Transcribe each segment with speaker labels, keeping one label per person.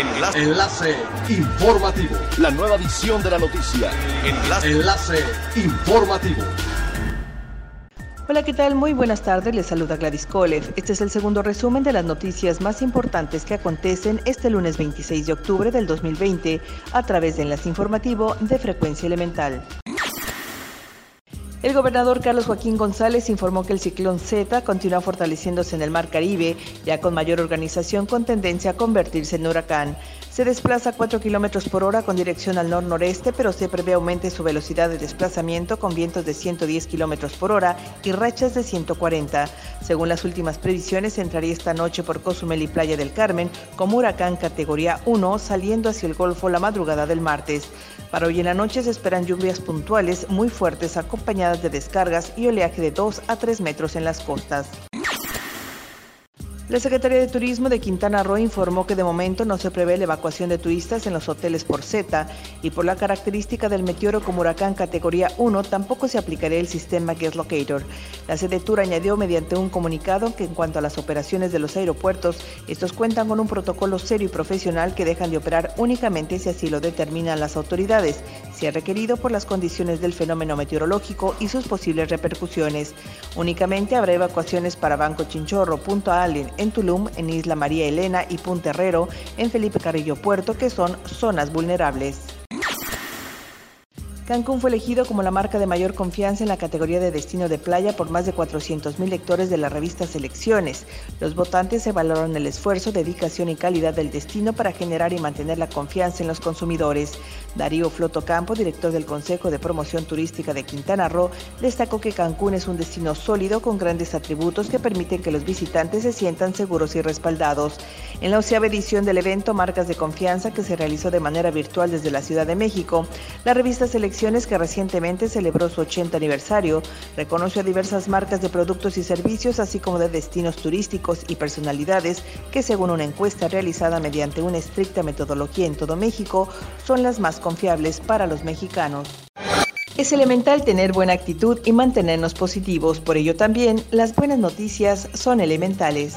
Speaker 1: Enlace. Enlace informativo.
Speaker 2: La nueva edición de la noticia.
Speaker 1: Enlace. Enlace informativo.
Speaker 3: Hola, ¿qué tal? Muy buenas tardes. Les saluda Gladys Kolev. Este es el segundo resumen de las noticias más importantes que acontecen este lunes 26 de octubre del 2020 a través de Enlace Informativo de Frecuencia Elemental. El gobernador Carlos Joaquín González informó que el ciclón Z continúa fortaleciéndose en el Mar Caribe, ya con mayor organización con tendencia a convertirse en huracán. Se desplaza a 4 kilómetros por hora con dirección al nor-noreste, pero se prevé aumente su velocidad de desplazamiento con vientos de 110 kilómetros por hora y rachas de 140. Según las últimas previsiones, entraría esta noche por Cozumel y Playa del Carmen como huracán categoría 1, saliendo hacia el Golfo la madrugada del martes. Para hoy en la noche se esperan lluvias puntuales muy fuertes acompañadas de descargas y oleaje de 2 a 3 metros en las costas. La Secretaría de Turismo de Quintana Roo informó que de momento no se prevé la evacuación de turistas en los hoteles por Z y por la característica del meteoro como huracán categoría 1 tampoco se aplicaría el sistema Guest Locator. La sede Tour añadió mediante un comunicado que en cuanto a las operaciones de los aeropuertos, estos cuentan con un protocolo serio y profesional que dejan de operar únicamente si así lo determinan las autoridades, requerido por las condiciones del fenómeno meteorológico y sus posibles repercusiones. Únicamente habrá evacuaciones para Banco Chinchorro, Punto Allen, en Tulum, en Isla María Elena y Punta Herrero, en Felipe Carrillo Puerto, que son zonas vulnerables. Cancún fue elegido como la marca de mayor confianza en la categoría de destino de playa por más de 400.000 lectores de la revista Selecciones. Los votantes evaluaron el esfuerzo, dedicación y calidad del destino para generar y mantener la confianza en los consumidores. Darío Floto Campo, director del Consejo de Promoción Turística de Quintana Roo, destacó que Cancún es un destino sólido con grandes atributos que permiten que los visitantes se sientan seguros y respaldados. En la onceava edición del evento Marcas de Confianza, que se realizó de manera virtual desde la Ciudad de México, la revista Selecciones que recientemente celebró su 80 aniversario, reconoció a diversas marcas de productos y servicios, así como de destinos turísticos y personalidades que, según una encuesta realizada mediante una estricta metodología en todo México, son las más confiables para los mexicanos. Es elemental tener buena actitud y mantenernos positivos, por ello también las buenas noticias son elementales.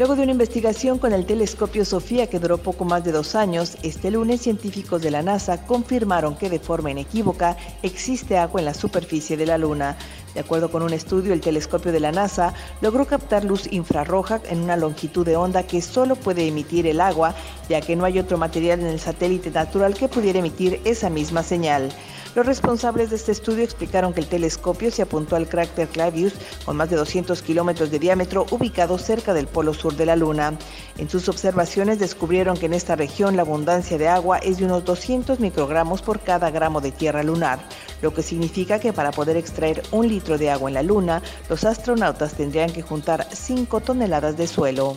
Speaker 3: Luego de una investigación con el telescopio Sofía que duró poco más de dos años, este lunes científicos de la NASA confirmaron que de forma inequívoca existe agua en la superficie de la Luna. De acuerdo con un estudio, el telescopio de la NASA logró captar luz infrarroja en una longitud de onda que solo puede emitir el agua, ya que no hay otro material en el satélite natural que pudiera emitir esa misma señal. Los responsables de este estudio explicaron que el telescopio se apuntó al cráter Clavius con más de 200 kilómetros de diámetro ubicado cerca del polo sur de la Luna. En sus observaciones descubrieron que en esta región la abundancia de agua es de unos 200 microgramos por cada gramo de tierra lunar, lo que significa que para poder extraer un litro de agua en la Luna, los astronautas tendrían que juntar 5 toneladas de suelo.